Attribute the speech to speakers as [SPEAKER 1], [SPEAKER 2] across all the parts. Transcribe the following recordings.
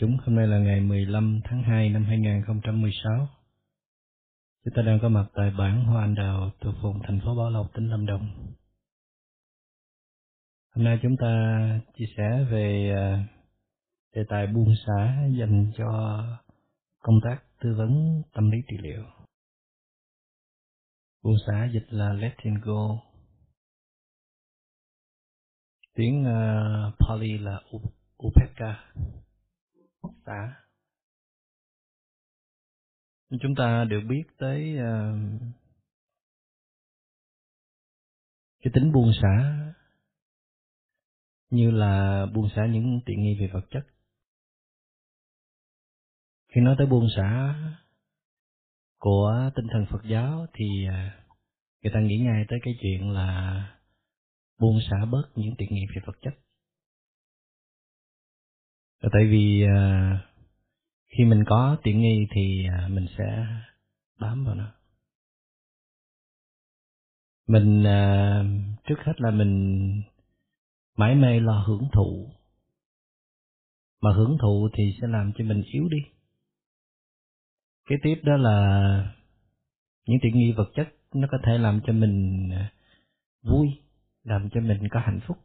[SPEAKER 1] Chúng, hôm nay là ngày 15 tháng 2 năm 2016. Chúng ta đang có mặt tại bản Hoa Anh Đào, thuộc vùng thành phố Bảo Lộc, tỉnh Lâm Đồng. Hôm nay chúng ta chia sẻ về à, đề tài buông xả dành cho công tác tư vấn tâm lý trị liệu. Buông xả dịch là letting go. Tiếng uh, Pali là Upeka tả. chúng ta đều biết tới uh, cái tính buông xả như là buông xả những tiện nghi về vật chất khi nói tới buông xả của tinh thần Phật giáo thì uh, người ta nghĩ ngay tới cái chuyện là buông xả bớt những tiện nghi về vật chất tại vì à, khi mình có tiện nghi thì à, mình sẽ bám vào nó. Mình à, trước hết là mình mãi mê lo hưởng thụ. Mà hưởng thụ thì sẽ làm cho mình yếu đi. Cái tiếp đó là những tiện nghi vật chất, nó có thể làm cho mình vui, làm cho mình có hạnh phúc.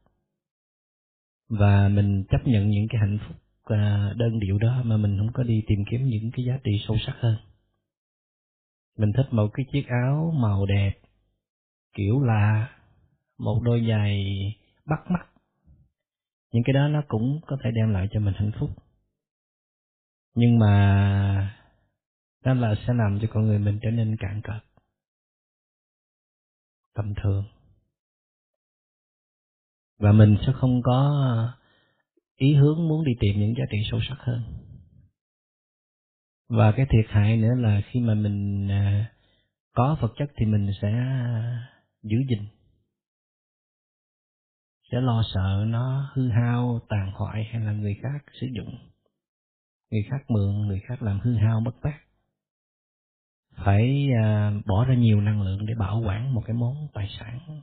[SPEAKER 1] Và mình chấp nhận những cái hạnh phúc. À, đơn điệu đó mà mình không có đi tìm kiếm những cái giá trị sâu sắc hơn. Mình thích một cái chiếc áo màu đẹp, kiểu là một đôi giày bắt mắt. Những cái đó nó cũng có thể đem lại cho mình hạnh phúc. Nhưng mà đó là sẽ làm cho con người mình trở nên cạn cợt tầm thường. Và mình sẽ không có ý hướng muốn đi tìm những giá trị sâu sắc hơn. Và cái thiệt hại nữa là khi mà mình à, có vật chất thì mình sẽ à, giữ gìn. Sẽ lo sợ nó hư hao tàn hoại hay là người khác sử dụng. Người khác mượn người khác làm hư hao mất mát. Phải à, bỏ ra nhiều năng lượng để bảo quản một cái món tài sản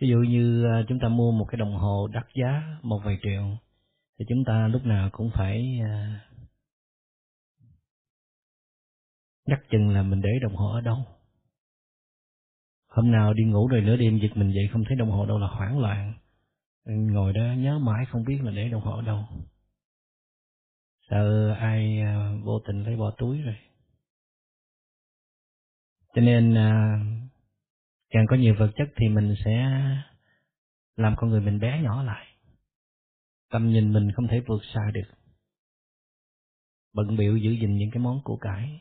[SPEAKER 1] ví dụ như à, chúng ta mua một cái đồng hồ đắt giá một vài triệu, thì chúng ta lúc nào cũng phải à, nhắc chừng là mình để đồng hồ ở đâu. Hôm nào đi ngủ rồi nửa đêm giật mình dậy không thấy đồng hồ đâu là hoảng loạn. Ngồi đó nhớ mãi không biết là để đồng hồ ở đâu. Sợ ai à, vô tình lấy bỏ túi rồi. Cho nên càng có nhiều vật chất thì mình sẽ làm con người mình bé nhỏ lại. Tầm nhìn mình không thể vượt xa được. Bận biểu giữ gìn những cái món của cải.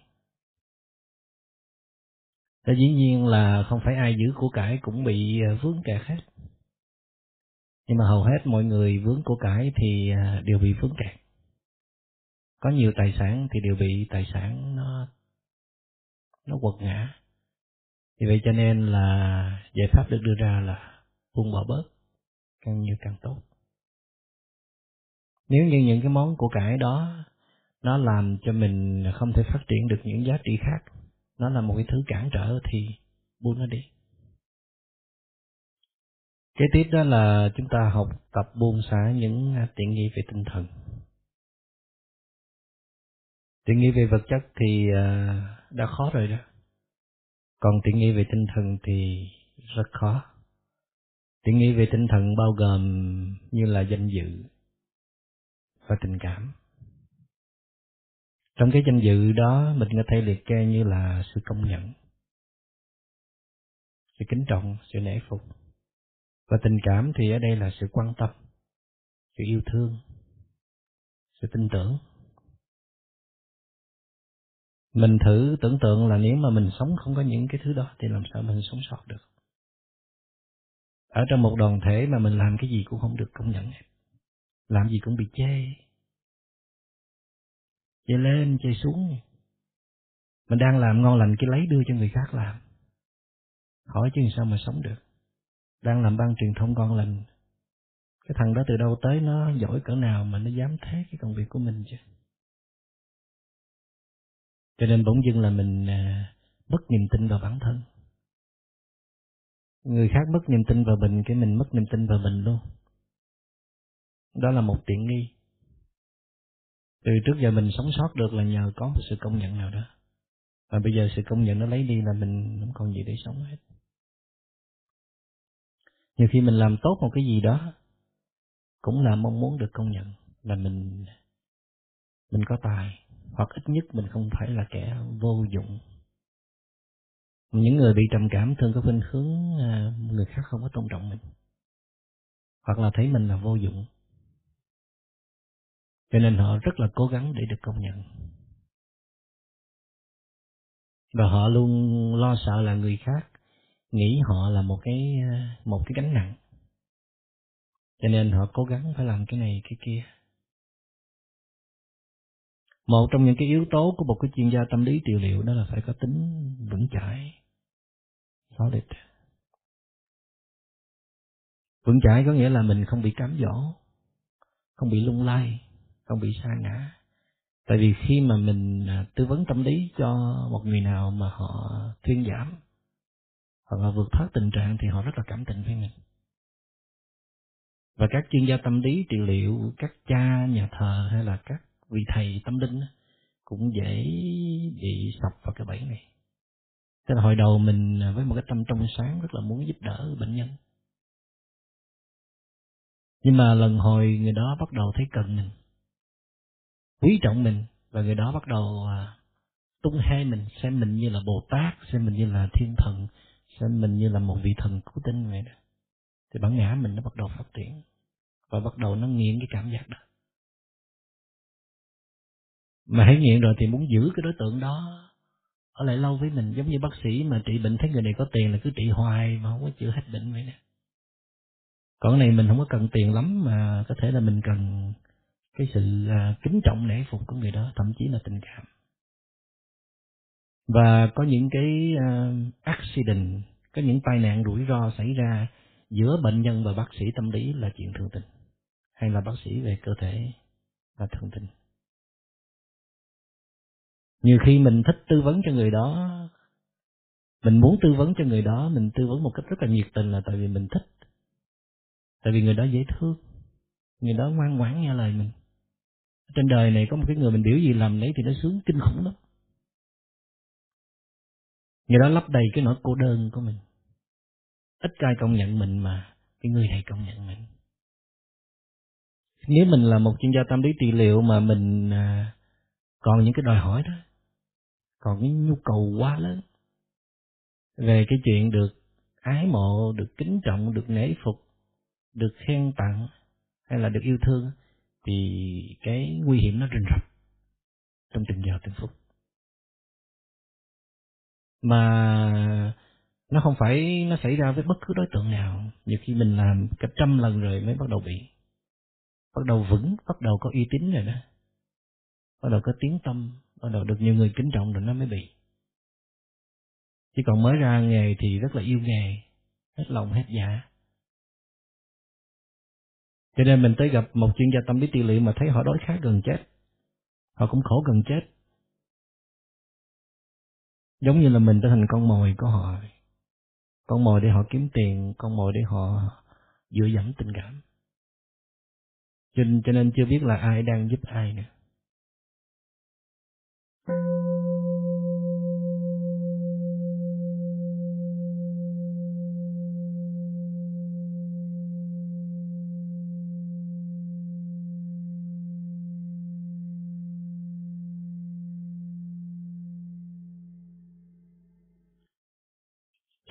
[SPEAKER 1] Thế dĩ nhiên là không phải ai giữ của cải cũng bị à, vướng kẹt hết. Nhưng mà hầu hết mọi người vướng của cải thì à, đều bị vướng kẹt. Có nhiều tài sản thì đều bị tài sản nó nó quật ngã vì vậy cho nên là giải pháp được đưa ra là buông bỏ bớt, càng nhiều càng tốt. Nếu như những cái món của cải đó, nó làm cho mình không thể phát triển được những giá trị khác, nó là một cái thứ cản trở thì buông nó đi. Kế tiếp đó là chúng ta học tập buông xả những tiện nghi về tinh thần. Tiện nghi về vật chất thì à, đã khó rồi đó còn tiện nghi về tinh thần thì rất khó. Tiện nghi về tinh thần bao gồm như là danh dự và tình cảm. Trong cái danh dự đó, mình có thể liệt kê như là sự công nhận, sự kính trọng, sự nể phục. Và tình cảm thì ở đây là sự quan tâm, sự yêu thương, sự tin tưởng mình thử tưởng tượng là nếu mà mình sống không có những cái thứ đó thì làm sao mình sống sót được? Ở trong một đoàn thể mà mình làm cái gì cũng không được công nhận. Hết làm gì cũng bị chê. Chê lên, chê xuống. Mình đang làm ngon lành cái lấy đưa cho người khác làm. Hỏi chứ sao mà sống được. Đang làm ban truyền thông ngon lành. Cái thằng đó từ đâu tới, nó giỏi cỡ nào mà nó dám thế cái công việc của mình chứ? Cho nên bỗng dưng là mình à, mất niềm tin vào bản thân. Người khác mất niềm tin vào mình, cái mình mất niềm tin vào mình luôn. Đó là một tiện nghi. Từ trước giờ mình sống sót được là nhờ có một sự công nhận nào đó. Và bây giờ sự công nhận nó lấy đi là mình không còn gì để sống hết. Nhiều khi mình làm tốt một cái gì đó, cũng là mong muốn được công nhận là mình mình có tài hoặc ít nhất mình không phải là kẻ vô dụng. Những người bị trầm cảm thường có khuynh hướng à, người khác không có tôn trọng mình, hoặc là thấy mình là vô dụng. Cho nên họ rất là cố gắng để được công nhận. Và họ luôn lo sợ là người khác nghĩ họ là một cái à, một cái gánh nặng. Cho nên họ cố gắng phải làm cái này, cái kia một trong những cái yếu tố của một cái chuyên gia tâm lý trị liệu đó là phải có tính vững chãi. Solid. Vững chãi có nghĩa là mình không bị cám dỗ, không bị lung lay, không bị sa ngã. Tại vì khi mà mình à, tư vấn tâm lý cho một người nào mà họ thuyên giảm, hoặc là vượt thoát tình trạng thì họ rất là cảm tình với mình. Và các chuyên gia tâm lý trị liệu, các cha, nhà thờ hay là các vị thầy tâm linh cũng dễ bị sập vào cái bẫy này. Tức là hồi đầu mình với một cái tâm trong sáng rất là muốn giúp đỡ bệnh nhân. Nhưng mà lần hồi người đó bắt đầu thấy cần mình, quý trọng mình, và người đó bắt đầu à, tung hai mình, xem mình như là bồ tát, xem mình như là thiên thần, xem mình như là một vị thần cứu tinh vậy đó. Thì bản ngã mình nó bắt đầu phát triển, và bắt đầu nó nghiện cái cảm giác đó mà hãy nghiện rồi thì muốn giữ cái đối tượng đó ở lại lâu với mình giống như bác sĩ mà trị bệnh thấy người này có tiền là cứ trị hoài mà không có chữa hết bệnh vậy nè còn cái này mình không có cần tiền lắm mà có thể là mình cần cái sự à, kính trọng nể phục của người đó thậm chí là tình cảm. Và có những cái uh, accident có những tai nạn rủi ro xảy ra giữa bệnh nhân và bác sĩ tâm lý là chuyện thường tình hay là bác sĩ về cơ thể là thường tình nhiều khi mình thích tư vấn cho người đó, mình muốn tư vấn cho người đó, mình tư vấn một cách rất là nhiệt tình là tại vì mình thích. Tại vì người đó dễ thương. Người đó ngoan ngoãn nghe lời mình. Trên đời này có một cái người mình biểu gì làm đấy thì nó sướng kinh khủng lắm. Người đó lấp đầy cái nỗi cô đơn của mình. Ít ai công nhận mình mà cái người này công nhận mình. Nếu mình là một chuyên gia tâm lý trị liệu mà mình à, còn những cái đòi hỏi đó còn cái nhu cầu quá lớn. Về cái chuyện được ái mộ, được kính trọng, được nể phục, được khen tặng, hay là được yêu thương thì cái nguy hiểm nó rình rập trong tình giờ tình phúc. Mà nó không phải nó xảy ra với bất cứ đối tượng nào. Nhiều khi mình làm cả trăm lần rồi mới bắt đầu bị, bắt đầu vững, bắt đầu có uy tín rồi đó, bắt đầu có tiếng tâm bắt đầu được nhiều người kính trọng rồi nó mới bị. Chứ còn mới ra nghề thì rất là yêu nghề, hết lòng hết dạ. Cho nên mình tới gặp một chuyên gia tâm lý trị liệu mà thấy họ đối khá gần chết. Họ cũng khổ gần chết. Giống như là mình trở thành con mồi của họ. Con mồi để họ kiếm tiền, con mồi để họ dựa dẫm tình cảm. Cho nên chưa biết là ai đang giúp ai nữa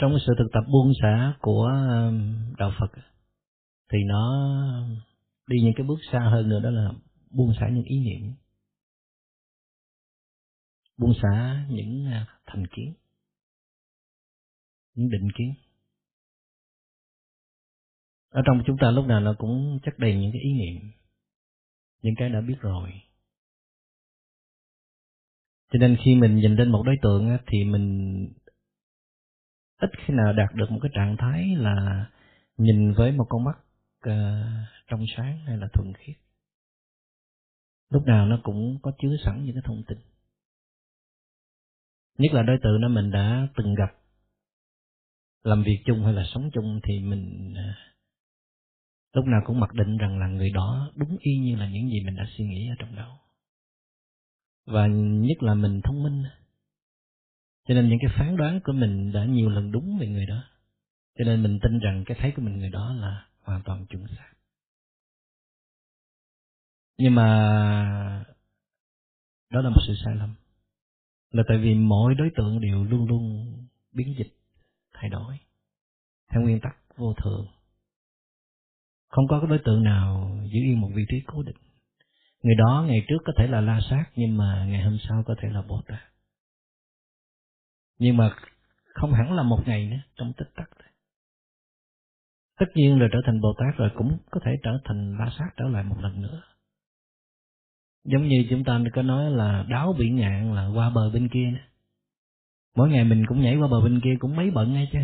[SPEAKER 1] trong sự thực tập buông xả của um, đạo Phật thì nó đi những cái bước xa hơn nữa, đó là buông xả những ý niệm buông xả những à, thành kiến. Những định kiến. Ở trong chúng ta lúc nào nó cũng chắc đầy những cái ý niệm. Những cái đã biết rồi. Cho nên khi mình nhìn lên một đối tượng thì mình ít khi nào đạt được một cái trạng thái là nhìn với một con mắt à, trong sáng hay là thuần khiết. Lúc nào nó cũng có chứa sẵn những cái thông tin nhất là đối tượng đó mình đã từng gặp. Làm việc chung hay là sống chung thì mình à, lúc nào cũng mặc định rằng là người đó đúng y như là những gì mình đã suy nghĩ ở trong đầu. Và nhất là mình thông minh. Cho nên những cái phán đoán của mình đã nhiều lần đúng về người đó. Cho nên mình tin rằng cái thấy của mình người đó là hoàn toàn chuẩn xác. Nhưng mà đó là một sự sai lầm là tại vì mỗi đối tượng đều luôn luôn biến dịch, thay đổi, theo nguyên tắc vô thường. Không có cái đối tượng nào giữ yên một vị trí cố định. Người đó, ngày trước có thể là la sát, nhưng mà ngày hôm sau có thể là bồ tát nhưng mà không hẳn là một ngày nữa, trong tích tắc tất nhiên rồi trở thành bồ tát rồi cũng có thể trở thành la sát trở lại một lần nữa giống như chúng ta có nói là đáo bị ngạn là qua bờ bên kia. Mỗi ngày mình cũng nhảy qua bờ bên kia cũng mấy bận ngay chứ.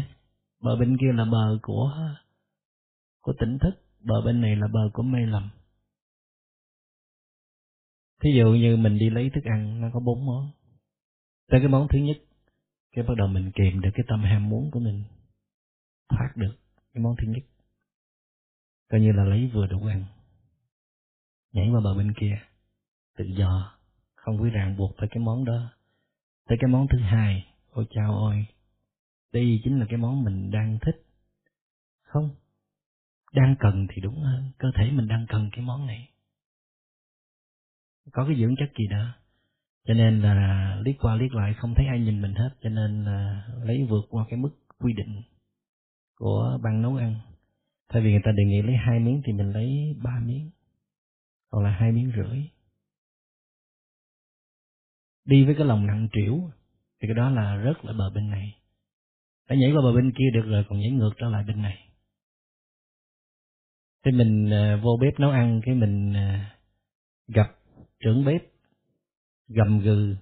[SPEAKER 1] Bờ bên kia là bờ của của tỉnh thức, bờ bên này là bờ của mê lầm. Thí dụ như mình đi lấy thức ăn, nó có bốn món. Tới cái món thứ nhất, cái bắt đầu mình kiềm được cái tâm ham muốn của mình. Thoát được cái món thứ nhất. Coi như là lấy vừa đủ ăn. Nhảy qua bờ bên kia tự do. Không có ràng buộc tới cái món đó. Tới cái món thứ hai. Ôi chao ôi đây chính là cái món mình đang thích. Không. Đang cần thì đúng hơn. Cơ thể mình đang cần cái món này. Có cái dưỡng chất gì đó. Cho nên là liếc qua liếc lại không thấy ai nhìn mình hết. Cho nên là lấy vượt qua cái mức quy định của ban nấu ăn. Thay vì người ta đề nghị lấy hai miếng thì mình lấy ba miếng. Hoặc là hai miếng rưỡi đi với cái lòng nặng trĩu, thì cái đó là rớt lại bờ bên này. Đã nhảy qua bờ bên kia được rồi, còn nhảy ngược trở lại bên này. Thế mình ờ, vô bếp nấu ăn, cái mình ờ, gặp trưởng bếp, gầm gừ,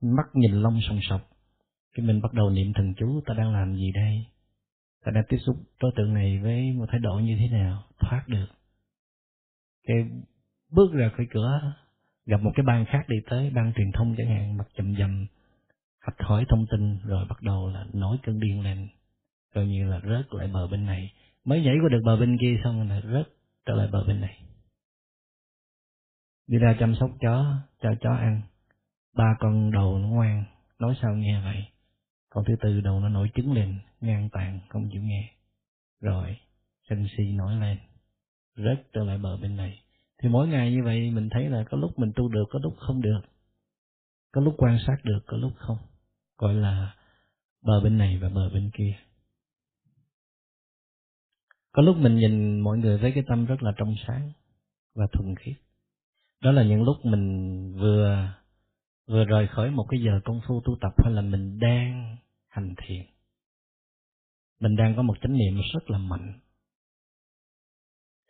[SPEAKER 1] mắt nhìn lông sòng sọc. Cái mình bắt đầu niệm thần chú, ta đang làm gì đây? Ta đang tiếp xúc đối tượng này với một thái độ như thế nào? Thoát được. Cái bước ra khỏi cửa gặp một cái ban khác đi tới ban truyền thông chẳng hạn, mặt chầm dầm, hạch hỏi thông tin, rồi bắt đầu là nổi cơn điên lên. Coi như là rớt lại bờ bên này. Mới nhảy qua được bờ bên kia xong là rớt trở lại bờ bên này. Đi ra chăm sóc chó, cho chó ăn. Ba con đầu nó ngoan, nói sao nghe vậy? Con thứ tư đầu nó nổi trứng lên, ngang tàn, không chịu nghe. Rồi, sân si nổi lên, rớt trở lại bờ bên này thì mỗi ngày như vậy mình thấy là có lúc mình tu được, có lúc không được. Có lúc quan sát được, có lúc không. Gọi là bờ bên này và bờ bên kia. Có lúc mình nhìn mọi người với cái tâm rất là trong sáng và thuần khiết. Đó là những lúc mình vừa vừa rời khỏi một cái giờ công phu tu tập hay là mình đang hành thiền. Mình đang có một chánh niệm rất là mạnh.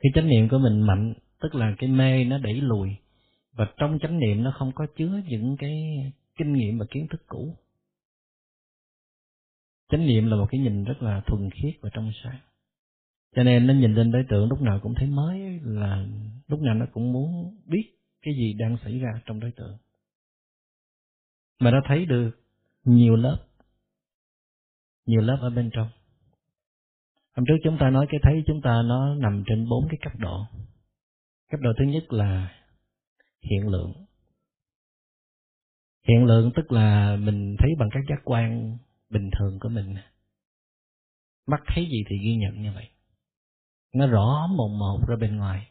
[SPEAKER 1] Khi chánh niệm của mình mạnh tức là cái mê nó đẩy lùi. Và trong chánh niệm nó không có chứa những cái kinh nghiệm và kiến thức cũ. Chánh niệm là một cái nhìn rất là thuần khiết và trong sáng. Cho nên nó nhìn lên đối tượng lúc nào cũng thấy mới là lúc nào nó cũng muốn biết cái gì đang xảy ra trong đối tượng. Mà nó thấy được nhiều lớp nhiều lớp ở bên trong. Hôm trước chúng ta nói cái thấy chúng ta nó nằm trên bốn cái cấp độ cấp độ thứ nhất là hiện lượng. Hiện lượng tức là mình thấy bằng các giác quan bình thường của mình. Mắt thấy gì thì ghi nhận như vậy. Nó rõ mồn một ra bên ngoài.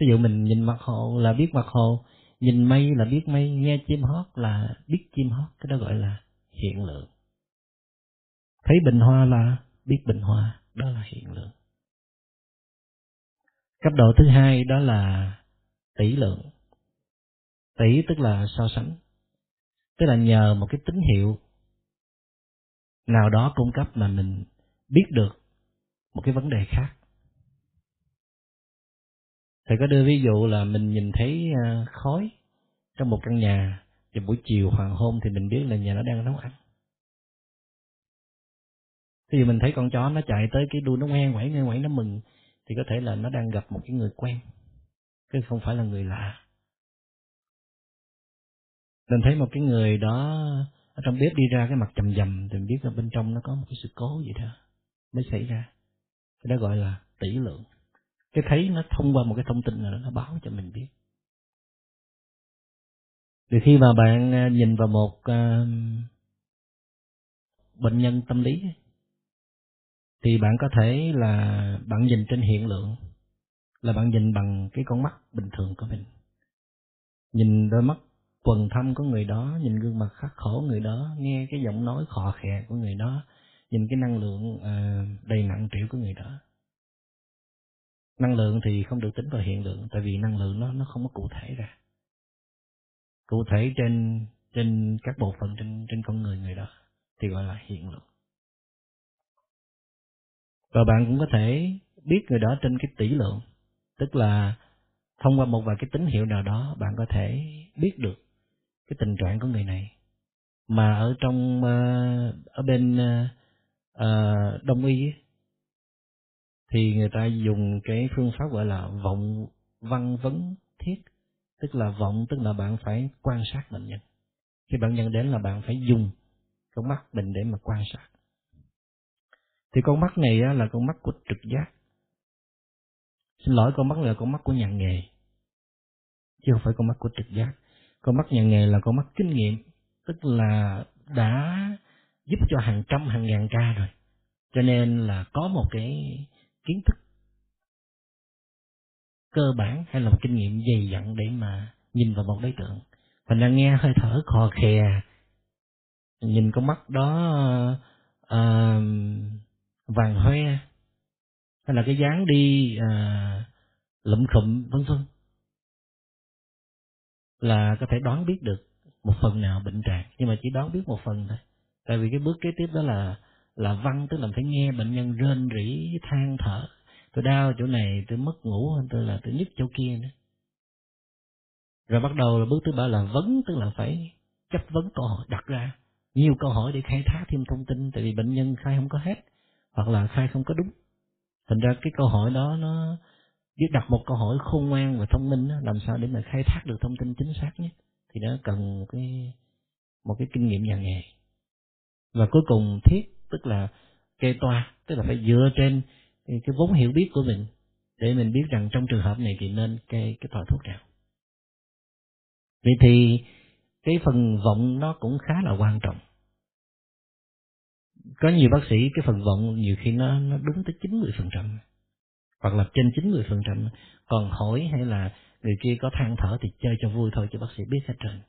[SPEAKER 1] Ví dụ mình nhìn mặt hồ là biết mặt hồ, nhìn mây là biết mây, nghe chim hót là biết chim hót, cái đó gọi là hiện lượng. Thấy bình hoa là biết bình hoa, đó là hiện lượng cấp độ thứ hai đó là tỷ lượng. Tỷ tức là so sánh. Tức là nhờ một cái tín hiệu nào đó cung cấp mà mình biết được một cái vấn đề khác. Thầy có đưa ví dụ là mình nhìn thấy à, khói trong một căn nhà và buổi chiều hoàng hôn thì mình biết là nhà nó đang nấu ăn. Thì mình thấy con chó nó chạy tới cái đuôi nó ngoe ngoảy ngoe ngoảy nó mừng thì có thể là nó đang gặp một cái người quen chứ không phải là người lạ. Mình thấy một cái người đó ở trong bếp đi ra cái mặt chầm dầm thì mình biết là bên trong nó có một cái sự cố gì đó mới xảy ra. Cái đó gọi là tỷ lượng. Cái thấy nó thông qua một cái thông tin nào đó nó báo cho mình biết. Thì khi mà bạn à, nhìn vào một uh, bệnh nhân tâm lý thì bạn có thể là bạn nhìn trên hiện lượng, là bạn nhìn bằng cái con mắt bình thường của mình. Nhìn đôi mắt quần thâm của người đó, nhìn gương mặt khắc khổ người đó, nghe cái giọng nói khò khè của người đó, nhìn cái năng lượng ờ, đầy nặng trĩu của người đó. Năng lượng thì không được tính vào hiện lượng, tại vì năng lượng nó nó không có cụ thể ra. Cụ thể trên trên các bộ phận trên trên con người người đó, thì gọi là hiện lượng và bạn cũng có thể biết người đó trên cái tỷ lượng. Tức là thông qua một vài cái tín hiệu nào đó, bạn có thể biết được cái tình trạng của người này. Mà ở trong ờ, ở bên ờ, ờ, đông y thì người ta dùng cái phương pháp gọi là vọng văn vấn thiết. Tức là vọng, tức là bạn phải quan sát bệnh nhân. Khi bệnh nhân đến là bạn phải dùng con mắt mình để mà quan sát thì con mắt này là con mắt của trực giác. Xin lỗi con mắt là con mắt của nhà nghề chứ không phải con mắt của trực giác. Con mắt nhà nghề là con mắt kinh nghiệm tức là đã giúp cho hàng trăm hàng ngàn ca rồi. Cho nên là có một cái kiến thức cơ bản hay là một kinh nghiệm dày dặn để mà nhìn vào một đối tượng. Mình đang nghe hơi thở khò khè. Nhìn con mắt đó uh, vàng hoe hay là cái dáng đi à, lụm khụm vân vân là có thể đoán biết được một phần nào bệnh trạng. Nhưng mà chỉ đoán biết một phần thôi. Tại vì cái bước kế tiếp đó là là văn tức là phải nghe bệnh nhân rên rỉ than thở. Tôi đau chỗ này tôi mất ngủ tôi là tôi nhức chỗ kia nữa. Rồi bắt đầu là bước thứ ba là vấn tức là phải chất vấn câu hỏi đặt ra nhiều câu hỏi để khai thác thêm thông tin. Tại vì bệnh nhân khai không có hết hoặc là khai không có đúng. Thành ra cái câu hỏi đó nó biết đặt một câu hỏi khôn ngoan và thông minh đó, làm sao để mà khai thác được thông tin chính xác nhất thì nó cần một cái một cái kinh nghiệm nhà nghề và cuối cùng thiết tức là kê toa tức là phải dựa trên cái, cái vốn hiểu biết của mình để mình biết rằng trong trường hợp này thì nên cây cái tòa thuốc nào. Vậy thì cái phần vọng nó cũng khá là quan trọng có nhiều bác sĩ cái phần vọng nhiều khi nó nó đúng tới chín mươi phần trăm. Hoặc là trên chín mươi phần trăm. Còn hỏi hay là người kia có than thở thì chơi cho vui thôi chứ bác sĩ biết hết trơn.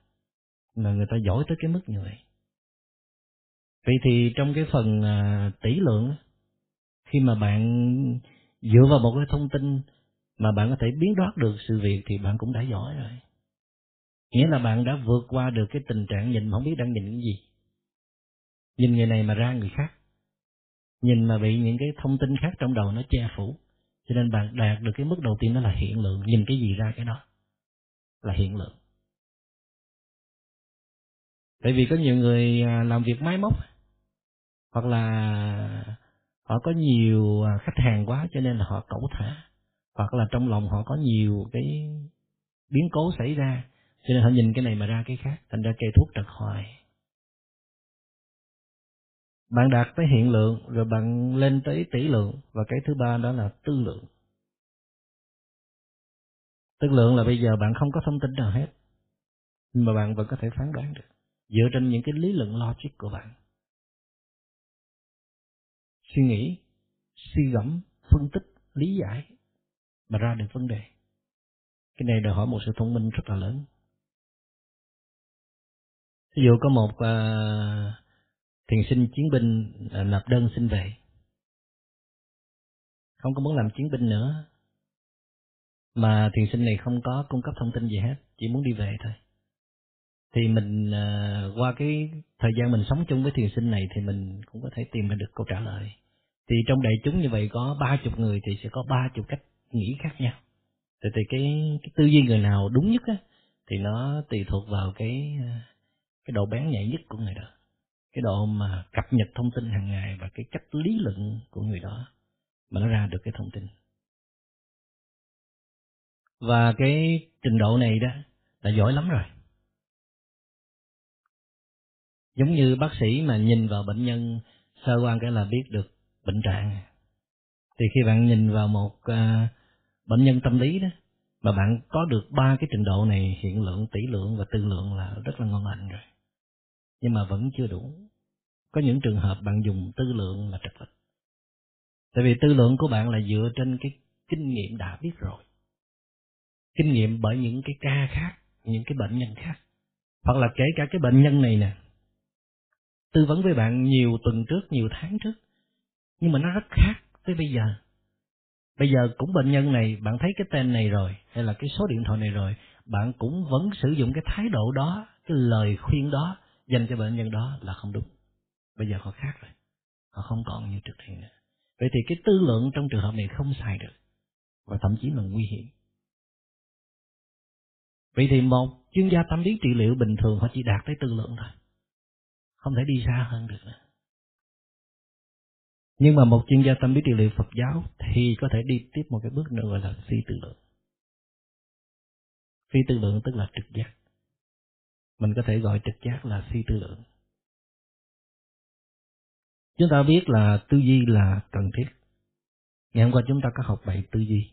[SPEAKER 1] Mà người ta giỏi tới cái mức như vậy. Vậy thì trong cái phần à, tỷ lượng khi mà bạn dựa vào một cái thông tin mà bạn có thể biến đoát được sự việc thì bạn cũng đã giỏi rồi. Nghĩa là bạn đã vượt qua được cái tình trạng nhìn mà không biết đang nhìn cái gì nhìn người này mà ra người khác. Nhìn mà bị những cái thông tin khác trong đầu nó che phủ. Cho nên bạn đạt được cái mức đầu tiên đó là hiện lượng. Nhìn cái gì ra cái đó là hiện lượng. Tại vì có nhiều người à, làm việc máy móc, hoặc là họ có nhiều à, khách hàng quá cho nên là họ cẩu thả. Hoặc là trong lòng họ có nhiều cái biến cố xảy ra, cho nên họ nhìn cái này mà ra cái khác, thành ra cây thuốc trật hoài bạn đạt tới hiện lượng rồi bạn lên tới tỷ lượng và cái thứ ba đó là tư lượng. Tư lượng là bây giờ bạn không có thông tin nào hết nhưng mà bạn vẫn có thể phán đoán được dựa trên những cái lý luận logic của bạn. Suy nghĩ suy gẫm phân tích lý giải mà ra được vấn đề. Cái này đòi hỏi một sự thông minh rất là lớn. Ví dụ có một uh, thiền sinh chiến binh ờ, nộp đơn xin về. Không có muốn làm chiến binh nữa. Mà thiền sinh này không có cung cấp thông tin gì hết chỉ muốn đi về thôi. Thì mình ờ, qua cái thời gian mình sống chung với thiền sinh này thì mình cũng có thể tìm ra được câu trả lời. Thì trong đại chúng như vậy có ba chục người thì sẽ có ba chục cách nghĩ khác nhau. Thì, thì cái, cái tư duy người nào đúng nhất á thì nó tùy thuộc vào cái ờ, cái độ bén nhạy nhất của người đó cái độ mà cập nhật thông tin hàng ngày và cái cách lý luận của người đó mà nó ra được cái thông tin. Và cái trình độ này đó là giỏi lắm rồi. Giống như bác sĩ mà nhìn vào bệnh nhân sơ quan cái là biết được bệnh trạng. Thì khi bạn nhìn vào một uh, bệnh nhân tâm lý đó mà bạn có được ba cái trình độ này hiện lượng tỷ lượng và tư lượng là rất là ngon lành rồi. Nhưng mà vẫn chưa đủ có những trường hợp bạn dùng tư lượng là trật lực tại vì tư lượng của bạn là dựa trên cái kinh nghiệm đã biết rồi. Kinh nghiệm bởi những cái ca khác, những cái bệnh nhân khác. Hoặc là kể cả cái bệnh nhân này nè. Tư vấn với bạn nhiều tuần trước, nhiều tháng trước. Nhưng mà nó rất khác tới bây giờ. Bây giờ cũng bệnh nhân này, bạn thấy cái tên này rồi, hay là cái số điện thoại này rồi, bạn cũng vẫn sử dụng cái thái độ đó, cái lời khuyên đó dành cho bệnh nhân đó là không đúng bây giờ họ khác rồi họ không còn như trước đây nữa vậy thì cái tư lượng trong trường hợp này không xài được và thậm chí là nguy hiểm vậy thì một chuyên gia tâm lý trị liệu bình thường họ chỉ đạt tới tư lượng thôi không thể đi xa hơn được nữa nhưng mà một chuyên gia tâm lý trị liệu Phật giáo thì có thể đi tiếp một cái bước nữa gọi là phi tư lượng. Phi tư lượng tức là trực giác. Mình có thể gọi trực giác là phi tư lượng. Chúng ta biết là tư duy là cần thiết. Ngày hôm qua chúng ta có học bài tư duy.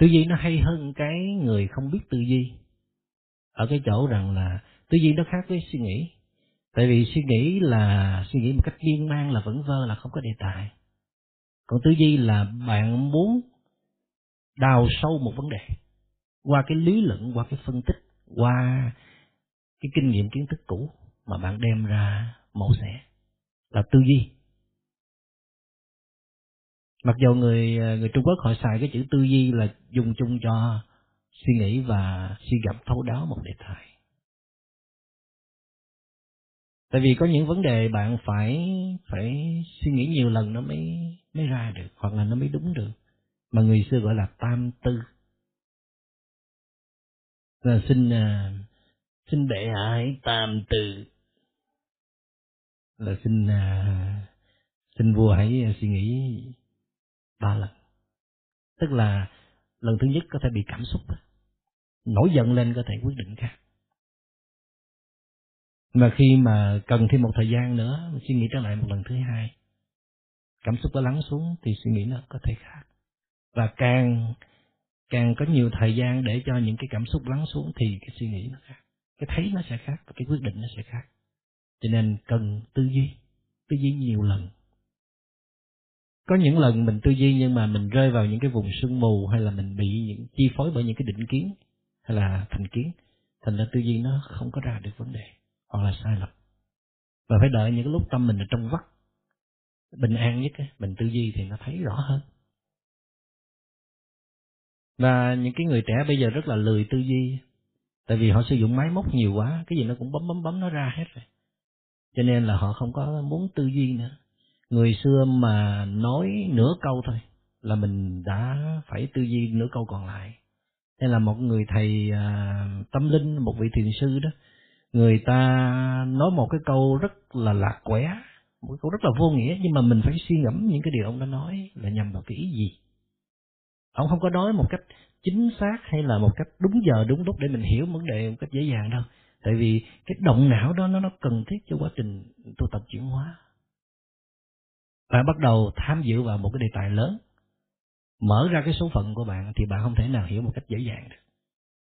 [SPEAKER 1] Tư duy nó hay hơn cái người không biết tư duy. Ở cái chỗ rằng là tư duy nó khác với suy nghĩ tại vì suy nghĩ là suy nghĩ một cách miên man là vẫn vơ, là không có đề tài còn tư duy là bạn muốn đào sâu một vấn đề qua cái lý luận, qua cái phân tích, qua cái kinh nghiệm kiến thức cũ mà bạn đem ra mẫu xẻ là tư duy. Mặc dù người à, người Trung Quốc họ xài cái chữ tư duy là dùng chung cho suy nghĩ và suy gẫm thấu đáo một đề tài. Tại vì có những vấn đề bạn phải phải suy nghĩ nhiều lần nó mới mới ra được, hoặc là nó mới đúng được, mà người xưa gọi là tam tư. Là xin à, xin bệ hạ hãy tam tư là xin à, xin vua hãy à, suy nghĩ ba lần. Tức là lần thứ nhất có thể bị cảm xúc, nổi giận lên có thể quyết định khác. Mà khi mà cần thêm một thời gian nữa, suy nghĩ trở lại một lần thứ hai, cảm xúc nó lắng xuống thì suy nghĩ nó có thể khác. Và càng càng có nhiều thời gian để cho những cái cảm xúc lắng xuống thì cái suy nghĩ nó khác. Cái thấy nó sẽ khác và cái quyết định nó sẽ khác cho nên cần tư duy tư duy nhiều lần. Có những lần mình tư duy nhưng mà mình rơi vào những cái vùng sương mù hay là mình bị những chi phối bởi những cái định kiến hay là thành kiến, thành ra tư duy nó không có ra được vấn đề, hoặc là sai lầm. Và phải đợi những cái lúc tâm mình ở trong vắt, bình an nhất mình tư duy thì nó thấy rõ hơn. Và những cái người trẻ bây giờ rất là lười tư duy, tại vì họ sử dụng máy móc nhiều quá, cái gì nó cũng bấm bấm bấm nó ra hết rồi cho nên là họ không có muốn tư duy nữa. Người xưa mà nói nửa câu thôi là mình đã phải tư duy nửa câu còn lại. Hay là một người thầy à, tâm linh một vị thiền sư đó người ta nói một cái câu rất là lạc quẻ một câu rất là vô nghĩa nhưng mà mình phải suy ngẫm những cái điều ông đã nói là nhằm vào cái ý gì. Ông không có nói một cách chính xác hay là một cách đúng giờ đúng lúc để mình hiểu vấn đề một cách dễ dàng đâu tại vì cái động não đó, nó nó cần thiết cho quá trình tu tập chuyển hóa. Bạn bắt đầu tham dự vào một cái đề tài lớn, mở ra cái số phận của bạn thì bạn không thể nào hiểu một cách dễ dàng được.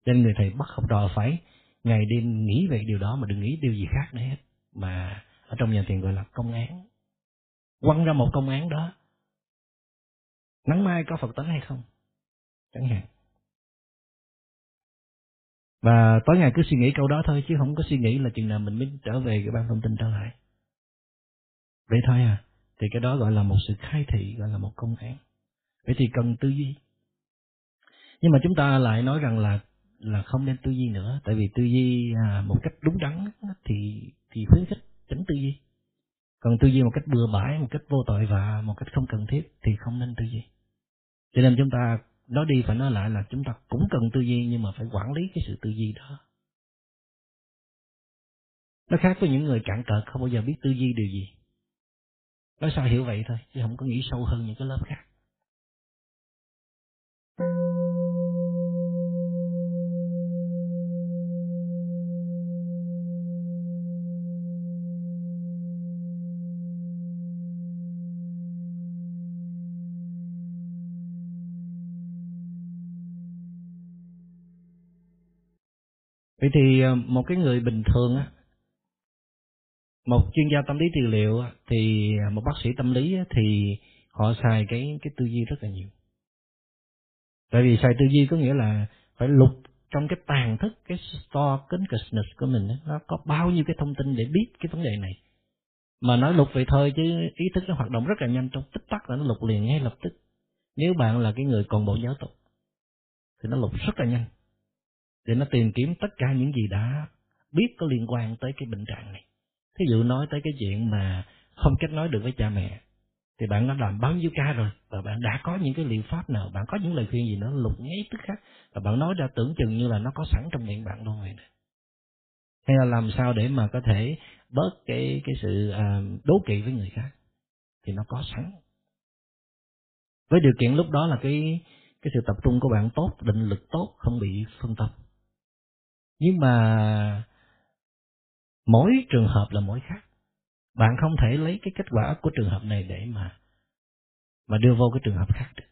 [SPEAKER 1] Nên người thầy bắt học trò phải ngày đêm nghĩ về điều đó mà đừng nghĩ điều gì khác nữa hết. Mà ở trong nhà thiền gọi là công án. Quăng ra một công án đó, nắng mai có phật tánh hay không? Chẳng hạn và tối ngày cứ suy nghĩ câu đó thôi chứ không có suy nghĩ là chừng nào mình mới trở về cái ban thông tin trở lại. Vậy thôi à thì cái đó gọi là một sự khai thị gọi là một công án. Vậy thì cần tư duy. Nhưng mà chúng ta lại nói rằng là là không nên tư duy nữa tại vì tư duy à, một cách đúng đắn thì thì khuyến khích tránh tư duy. Còn tư duy một cách bừa bãi một cách vô tội và một cách không cần thiết thì không nên tư duy. Cho nên chúng ta nó đi và nó lại là chúng ta cũng cần tư duy nhưng mà phải quản lý cái sự tư duy đó. Nó khác với những người cạn cợt không bao giờ biết tư duy điều gì. Nói sao hiểu vậy thôi, chứ không có nghĩ sâu hơn những cái lớp khác. Vậy thì ờ, một cái người bình thường á, một chuyên gia tâm lý trị liệu thì ờ, một bác sĩ tâm lý thì họ xài cái cái tư duy rất là nhiều. Tại vì xài tư duy có nghĩa là phải lục trong cái tàn thức, cái store consciousness của mình nó có bao nhiêu cái thông tin để biết cái vấn đề này. Mà nói lục vậy thôi chứ ý thức nó hoạt động rất là nhanh trong tích tắc là nó lục liền ngay lập tức. Nếu bạn là cái người còn bộ giáo tục thì nó lục rất là nhanh để nó tìm kiếm tất cả những gì đã biết có liên quan tới cái bệnh trạng này. Thí dụ nói tới cái chuyện mà không kết nối được với cha mẹ thì bạn đã làm bao nhiêu ca rồi? Và bạn đã có những cái liệu pháp nào? Bạn có những lời khuyên gì nó lục ngay tức khắc. Và bạn nói ra tưởng chừng như là nó có sẵn trong miệng bạn luôn rồi này hay là làm sao để mà có thể bớt cái cái sự à, đố kỵ với người khác? Thì nó có sẵn. Với điều kiện lúc đó là cái cái sự tập trung của bạn tốt định lực tốt không bị phân tâm nhưng mà mỗi trường hợp là mỗi khác. Bạn không thể lấy cái kết quả của trường hợp này để mà mà đưa vô cái trường hợp khác được.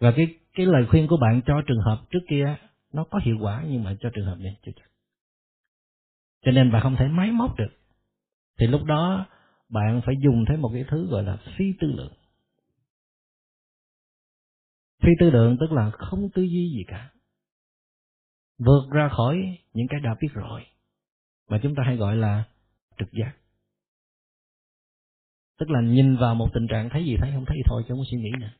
[SPEAKER 1] Và cái cái lời khuyên của bạn cho trường hợp trước kia nó có hiệu quả nhưng mà cho trường hợp này chưa chắc. Cho nên bạn không thể máy móc được. Thì lúc đó bạn phải dùng tới một cái thứ gọi là phi tư lượng. Phi tư lượng tức là không tư duy gì cả vượt ra khỏi những cái đã biết rồi, mà chúng ta hay gọi là trực giác. Tức là nhìn vào một tình trạng thấy gì, thấy không thấy thôi, chứ không có suy nghĩ nè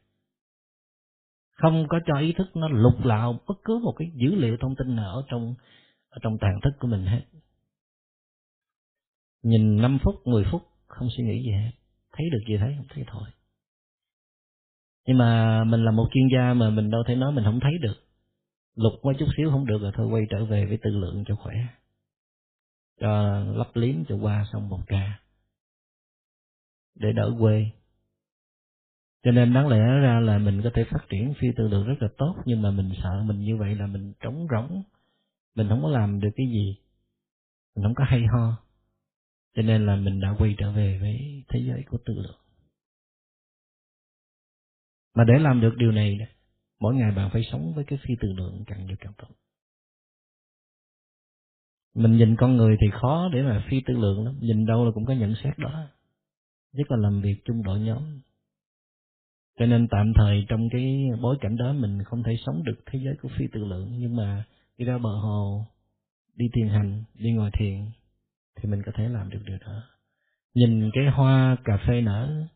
[SPEAKER 1] không có cho ý thức nó lục lạo bất cứ một cái dữ liệu thông tin nào ở trong ở trong tàn thức của mình hết. Nhìn 5 phút 10 phút, không suy nghĩ gì hết. Thấy được gì thấy, không thấy thôi. Nhưng mà mình là một chuyên gia mà mình đâu thể nói mình không thấy được lục quá chút xíu không được rồi thôi, quay trở về với tư lượng cho khỏe. Cho lấp liếm, cho qua xong một ca. Để đỡ quê. Cho nên đáng lẽ ra là mình có thể phát triển phi tư lượng rất là tốt, nhưng mà mình sợ mình như vậy là mình trống rỗng. Mình không có làm được cái gì. Mình không có hay ho. Cho nên là mình đã quay trở về với thế giới của tư lượng. Mà để làm được điều này mỗi ngày bạn phải sống với cái phi tư lượng càng nhiều càng tốt. Mình nhìn con người thì khó để mà phi tư lượng lắm. Nhìn đâu là cũng có nhận xét đó. Nhất là làm việc chung đội nhóm. Cho nên tạm thời trong cái bối cảnh đó mình không thể sống được thế giới của phi tư lượng nhưng mà đi ra bờ hồ, đi thiền hành, đi ngồi thiền thì mình có thể làm được điều đó. Nhìn cái hoa cà phê nở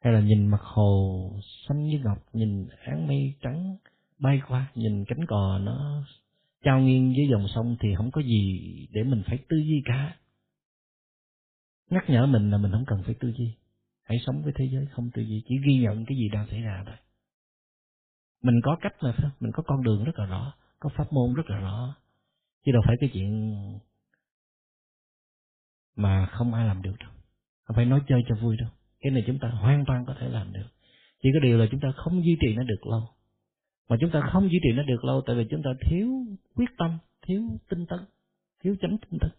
[SPEAKER 1] hay là nhìn mặt hồ xanh như ngọc, nhìn áng mây trắng bay qua, nhìn cánh cò nó trao nghiêng dưới dòng sông thì không có gì để mình phải tư duy cả. Nhắc nhở mình là mình không cần phải tư duy. Hãy sống với thế giới không tư duy, chỉ ghi nhận cái gì đang xảy ra thôi. Mình có cách mà phải mình có con đường rất là rõ, có pháp môn rất là rõ. Chứ đâu phải cái chuyện mà không ai làm được đâu. Không phải nói chơi cho vui đâu cái này chúng ta hoàn toàn có thể làm được. Chỉ có điều là chúng ta không duy trì nó được lâu. Mà chúng ta không duy trì nó được lâu tại vì chúng ta thiếu quyết tâm thiếu tinh tấn thiếu chánh tinh tấn.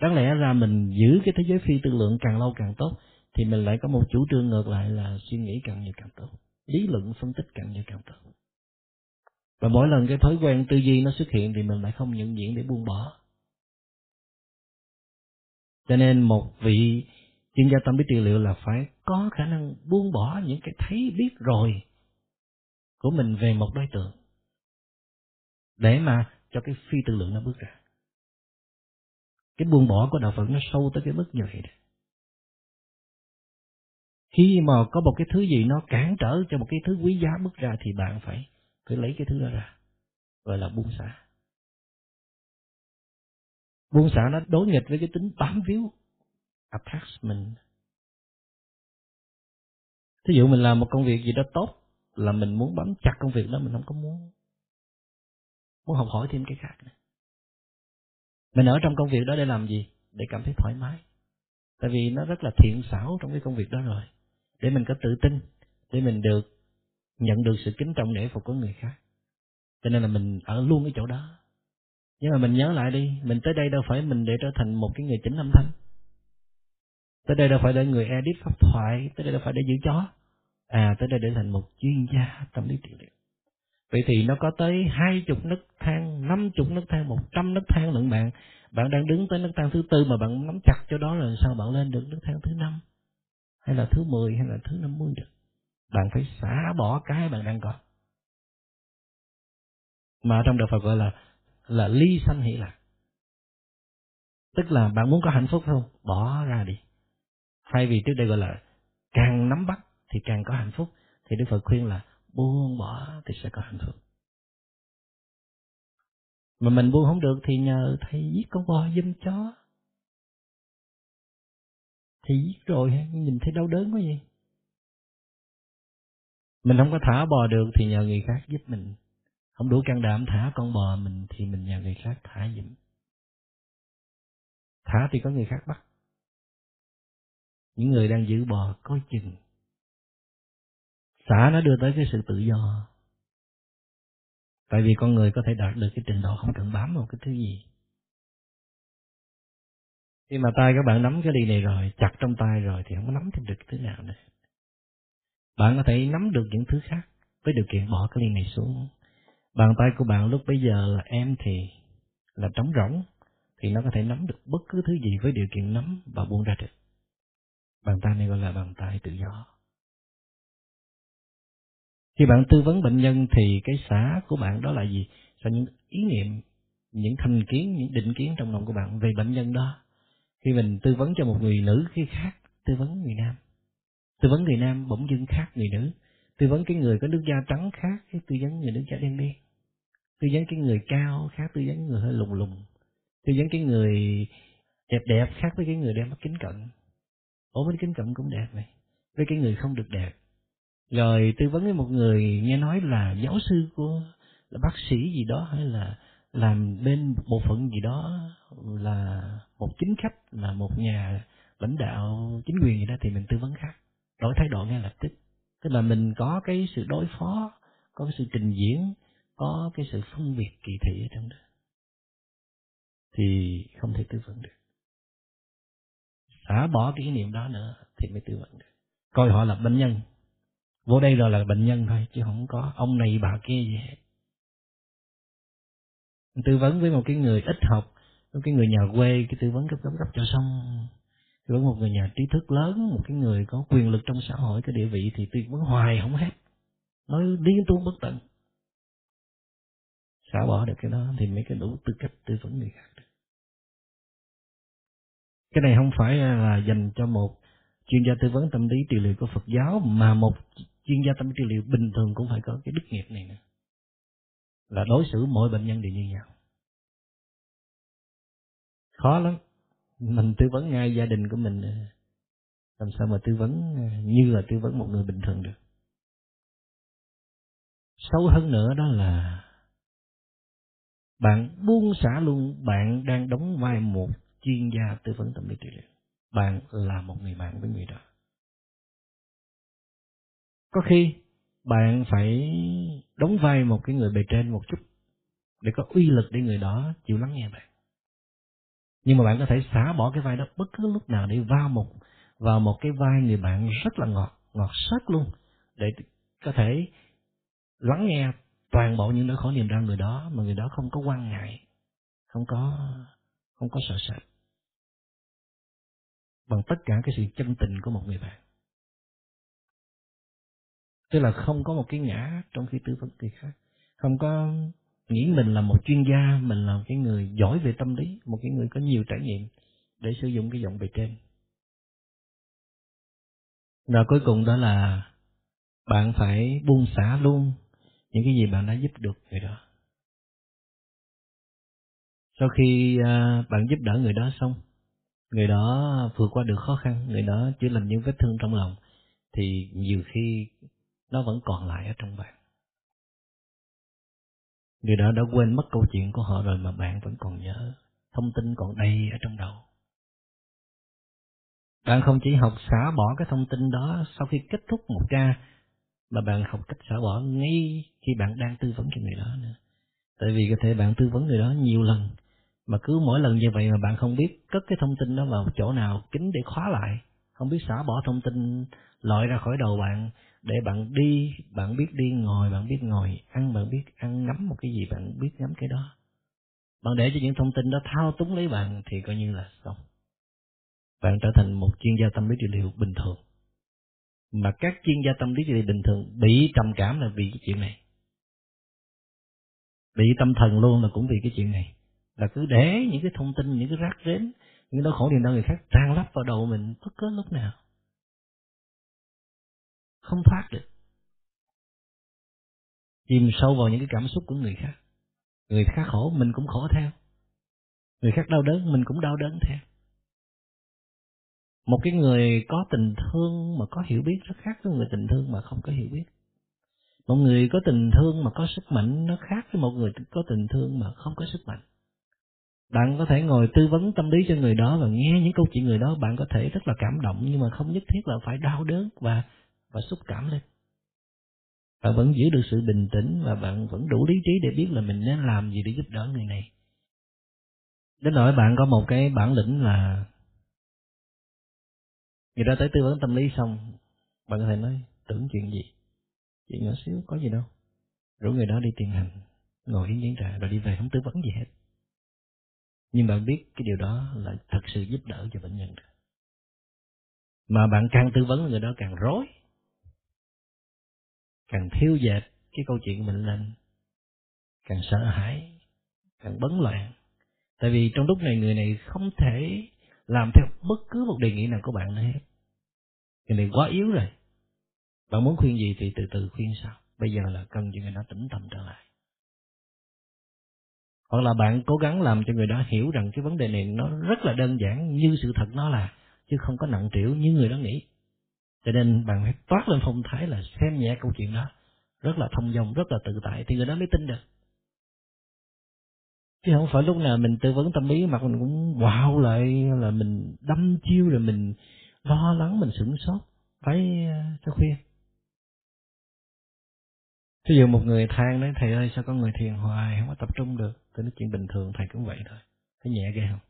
[SPEAKER 1] Đáng lẽ ra mình giữ cái thế giới phi tư lượng càng lâu càng tốt thì mình lại có một chủ trương ngược lại là suy nghĩ càng nhiều càng tốt lý luận phân tích càng nhiều càng tốt. Và mỗi lần cái thói quen tư duy nó xuất hiện thì mình lại không nhận diện để buông bỏ. Cho nên một vị chuyên gia tâm lý trị liệu là phải có khả năng buông bỏ những cái thấy biết rồi của mình về một đối tượng để mà cho cái phi tư lượng nó bước ra. Cái buông bỏ của đạo phật nó sâu tới cái mức như vậy đấy khi mà có một cái thứ gì nó cản trở cho một cái thứ quý giá bước ra thì bạn phải phải lấy cái thứ đó ra, gọi là buông xả. Buông xả nó đối nghịch với cái tính bám víu attachment. Thí dụ mình làm một công việc gì đó tốt là mình muốn bám chặt công việc đó, mình không có muốn. Muốn học hỏi thêm cái khác nữa. Mình ở trong công việc đó để làm gì? Để cảm thấy thoải mái. Tại vì nó rất là thiện xảo trong cái công việc đó rồi. Để mình có tự tin, để mình được nhận được sự kính trọng, nể phục của người khác. Cho nên là mình ở luôn cái chỗ đó. Nhưng mà mình nhớ lại đi, mình tới đây đâu phải mình để trở thành một cái người chính âm thanh tới đây đâu phải để người edit pháp thoại, tới đây đâu phải để giữ chó. À tới đây để thành một chuyên gia tâm lý trị liệu. Vậy thì nó có tới hai chục nấc thang, năm chục nấc thang, một trăm nấc thang lận bạn. Bạn đang đứng tới nấc thang thứ tư mà bạn nắm chặt cho đó là sao bạn lên được nấc thang thứ năm? Hay là thứ mười, hay là thứ năm mươi được? Bạn phải xả bỏ cái bạn đang có. Mà trong đạo Phật gọi là là ly sanh hỷ lạc. Tức là bạn muốn có hạnh phúc không? Bỏ ra đi thay vì trước đây gọi là càng nắm bắt thì càng có hạnh phúc, thì Đức Phật khuyên là buông bỏ thì sẽ có hạnh phúc. Mà mình buông không được thì nhờ thầy giết con bò dâm chó thì giết rồi nhìn thấy đau đớn quá gì mình không có thả bò được thì nhờ người khác giúp mình. Không đủ can đảm thả con bò mình thì mình nhờ người khác thả giùm. Thả thì có người khác bắt những người đang giữ bò coi chừng. Xả nó đưa tới cái sự tự do. Tại vì con người có thể đạt được cái trình độ không cần bám vào cái thứ gì. Khi mà tay các bạn nắm cái ly này rồi, chặt trong tay rồi thì không có nắm thêm được cái thứ nào nữa. Bạn có thể nắm được những thứ khác với điều kiện bỏ cái ly này xuống. Bàn tay của bạn lúc bây giờ là em thì là trống rỗng, thì nó có thể nắm được bất cứ thứ gì với điều kiện nắm và buông ra được bàn tay này gọi là bàn tay tự do. Khi bạn tư vấn bệnh nhân thì cái xã của bạn đó là gì? Là những ý niệm, những thành kiến, những định kiến trong lòng của bạn về bệnh nhân đó. Khi mình tư vấn cho một người nữ khi khác, tư vấn người nam. Tư vấn người nam bỗng dưng khác người nữ. Tư vấn cái người có nước da trắng khác, cái tư vấn người nước da đen đen. Tư vấn cái người cao khác, tư vấn người hơi lùng lùng tư vấn cái người đẹp đẹp khác với cái người đeo mắt kính cận ủa với kính cận cũng đẹp này với cái người không được đẹp. Rồi tư vấn với một người nghe nói là giáo sư của, là bác sĩ gì đó hay là làm bên bộ phận gì đó, là một chính khách, là một nhà lãnh đạo chính quyền gì đó, thì mình tư vấn khác. Đổi thái độ ngay lập tức. Tức là mình có cái sự đối phó, có cái sự trình diễn, có cái sự phân biệt kỳ thị ở trong đó. Thì không thể tư vấn được xả bỏ cái ý niệm đó nữa thì mới tư vấn được. Coi họ là bệnh nhân. Vô đây rồi là bệnh nhân thôi, chứ không có ông này, bà kia gì hết. Tư vấn với một cái người ít học, một cái người nhà quê, cái tư vấn cấp gấp gấp cho xong. Tư vấn một người nhà trí thức lớn, một cái người có quyền lực trong xã hội, cái địa vị thì tư vấn hoài không hết. Nói điên tuôn bất tận. Xả bỏ được cái đó thì mấy cái đủ tư cách tư vấn người khác cái này không phải là dành cho một chuyên gia tư vấn tâm lý trị liệu của Phật giáo, mà một chuyên gia tâm lý trị liệu bình thường cũng phải có cái đức nghiệp này nữa. Là đối xử mỗi bệnh nhân đều như nhau. Khó lắm. Mình tư vấn ngay gia đình của mình, làm sao mà tư vấn, như là tư vấn một người bình thường được. Sâu hơn nữa đó là bạn buông xả luôn, bạn đang đóng vai một chuyên gia tư vấn tâm lý trị liệu. Bạn là một người bạn với người đó. Có khi bạn phải đóng vai một cái người bề trên một chút để có uy lực để người đó chịu lắng nghe bạn. Nhưng mà bạn có thể xả bỏ cái vai đó bất cứ lúc nào để vào một vào một cái vai người bạn rất là ngọt ngọt sớt luôn để có thể lắng nghe toàn bộ những nỗi khổ niềm đau người đó mà người đó không có quan ngại, không có không có sợ sệt bằng tất cả cái sự chân tình của một người bạn. Tức là không có một cái ngã trong khi tư vấn người khác. Không có nghĩ mình là một chuyên gia, mình là một cái người giỏi về tâm lý, một cái người có nhiều trải nghiệm để sử dụng cái giọng bề trên. Và cuối cùng đó là bạn phải buông xả luôn những cái gì bạn đã giúp được người đó. Sau khi à, bạn giúp đỡ người đó xong người đó vượt qua được khó khăn, người đó chữa lành những vết thương trong lòng, thì nhiều khi nó vẫn còn lại ở trong bạn. Người đó đã quên mất câu chuyện của họ rồi mà bạn vẫn còn nhớ. Thông tin còn đầy ở trong đầu. Bạn không chỉ học xả bỏ cái thông tin đó sau khi kết thúc một ca, mà bạn học cách xả bỏ ngay khi bạn đang tư vấn cho người đó nữa. Tại vì có thể bạn tư vấn người đó nhiều lần mà cứ mỗi lần như vậy mà bạn không biết cất cái thông tin đó vào chỗ nào kín để khóa lại. Không biết xả bỏ thông tin loại ra khỏi đầu bạn để bạn đi, bạn biết đi ngồi, bạn biết ngồi ăn, bạn biết ăn ngắm một cái gì, bạn biết ngắm cái đó. Bạn để cho những thông tin đó thao túng lấy bạn thì coi như là xong. Bạn trở thành một chuyên gia tâm lý trị liệu bình thường. Mà các chuyên gia tâm lý trị liệu bình thường bị trầm cảm là vì cái chuyện này. Bị tâm thần luôn là cũng vì cái chuyện này là cứ để những cái thông tin, những cái rác rến những đau khổ niềm đau người khác tràn lấp vào đầu mình bất cứ lúc nào. Không thoát được. Chìm sâu vào những cái cảm xúc của người khác. Người khác khổ, mình cũng khổ theo. Người khác đau đớn, mình cũng đau đớn theo. Một cái người có tình thương mà có hiểu biết rất khác với người tình thương mà không có hiểu biết. Một người có tình thương mà có sức mạnh nó khác với một người có tình thương mà không có sức mạnh bạn có thể ngồi tư vấn tâm lý cho người đó và nghe những câu chuyện người đó. Bạn có thể rất là cảm động, nhưng mà không nhất thiết là phải đau đớn và và xúc cảm lên. Bạn vẫn giữ được sự bình tĩnh và bạn vẫn đủ lý trí để biết là mình nên làm gì để giúp đỡ người này. Đến nỗi bạn có một cái bản lĩnh là người ta tới tư vấn tâm lý xong, bạn có thể nói, tưởng chuyện gì? Chuyện nhỏ xíu, có gì đâu. Rủ người đó đi tiền hành, ngồi yên chén trà rồi đi về, không tư vấn gì hết nhưng bạn biết cái điều đó là thật sự giúp đỡ cho bệnh nhân. Mà bạn càng tư vấn, người đó càng rối. Càng thiêu dệt cái câu chuyện của mình lên càng sợ hãi, càng bấn loạn. Tại vì trong lúc này người này không thể làm theo bất cứ một đề nghị nào của bạn nữa hết. Người này quá yếu rồi. Bạn muốn khuyên gì thì từ từ khuyên sao bây giờ là cần cho người đó tĩnh tâm trở lại hoặc là bạn cố gắng làm cho người đó hiểu rằng cái vấn đề này nó rất là đơn giản, như sự thật nó là, chứ không có nặng trĩu như người đó nghĩ. Cho nên bạn phải toát lên phong thái là xem nhẹ câu chuyện đó, rất là thông dong, rất là tự tại thì người đó mới tin được. Chứ không phải lúc nào mình tư vấn tâm lý mà mình cũng wow lại, là mình đâm chiêu rồi mình lo lắng, mình sửng sốt. Phải à, cho khuyên ví dụ một người than nói, thầy ơi, sao có người thiền hoài, không có tập trung được? Tôi nói, chuyện bình thường, thầy cũng vậy thôi. Thấy nhẹ ghê không?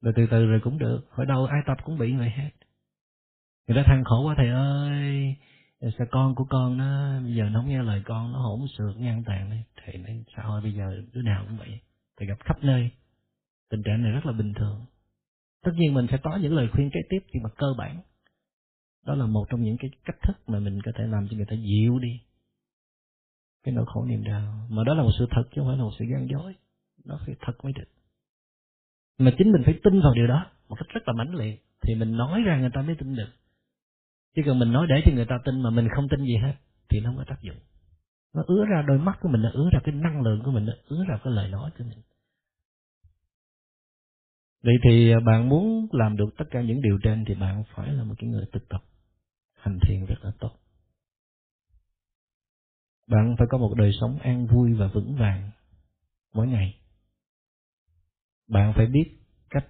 [SPEAKER 1] Rồi từ từ rồi cũng được hỏi đâu ai tập cũng bị người hết. Người ta than khổ quá, thầy ơi, sao con của con nó, bây giờ nó không nghe lời con, nó hỗn xược ngang tàn đấy thầy nói sao ơi bây giờ đứa nào cũng vậy, thầy gặp khắp nơi. Tình trạng này rất là bình thường. Tất nhiên mình sẽ có những lời khuyên kế tiếp nhưng mà cơ bản đó là một trong những cái cách thức mà mình có thể làm cho người ta dịu đi. Cái nỗi khổ niềm đau. Mà đó là một sự thật chứ không phải là một sự gian dối. Nó phải thật mới được. Mà chính mình phải tin vào điều đó một cách rất là mãnh liệt. Thì mình nói ra người ta mới tin được. Chứ cần mình nói để cho người ta tin mà mình không tin gì hết, thì nó không có tác dụng. Nó ứa ra đôi mắt của mình, nó ứa ra cái năng lượng của mình, nó ứa ra cái lời nói của mình. Vậy thì à, bạn muốn làm được tất cả những điều trên thì bạn phải là một cái người thực tập hành thiền rất là tốt. Bạn phải có một đời sống an vui và vững vàng mỗi ngày. Bạn phải biết cách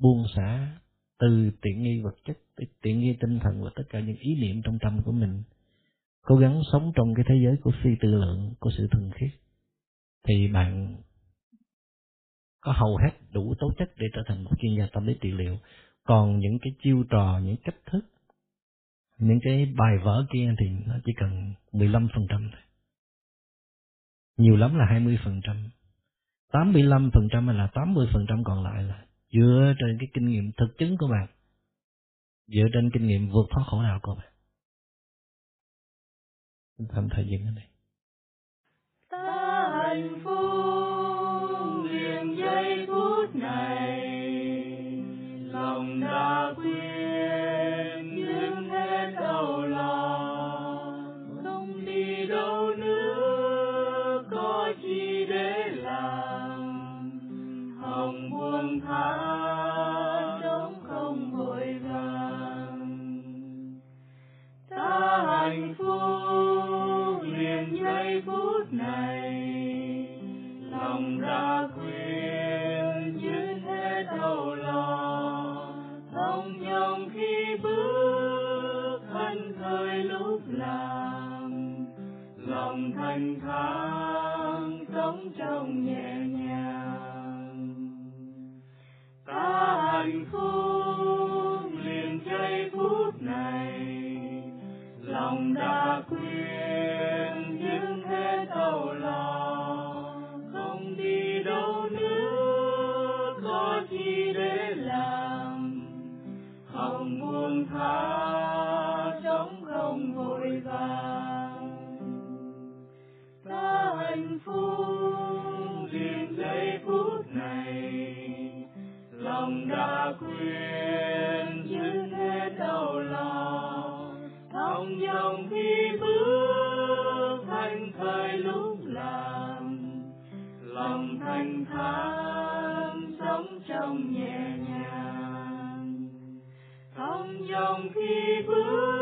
[SPEAKER 1] buông xả từ tiện nghi vật chất tới tiện nghi tinh thần và tất cả những ý niệm trong tâm của mình. Cố gắng sống trong cái thế giới của phi tư lượng, của sự thuần khiết, thì bạn có hầu hết đủ tố chất để trở thành một chuyên gia tâm lý trị liệu. Còn những cái chiêu trò, những cách thức những cái bài vở kia thì nó chỉ cần 15% thôi nhiều lắm là 20%. 85% hay là 80% còn lại là dựa trên cái kinh nghiệm thực chứng của bạn. Dựa trên kinh nghiệm vượt thoát khổ đau của bạn. Tạm thời dừng ở đây.
[SPEAKER 2] Ta hạnh phúc liền giây phút này dòng khi bước thanh thời lúc làm. Lòng thanh thản sống trong nhẹ nhàng. Thông dòng khi bước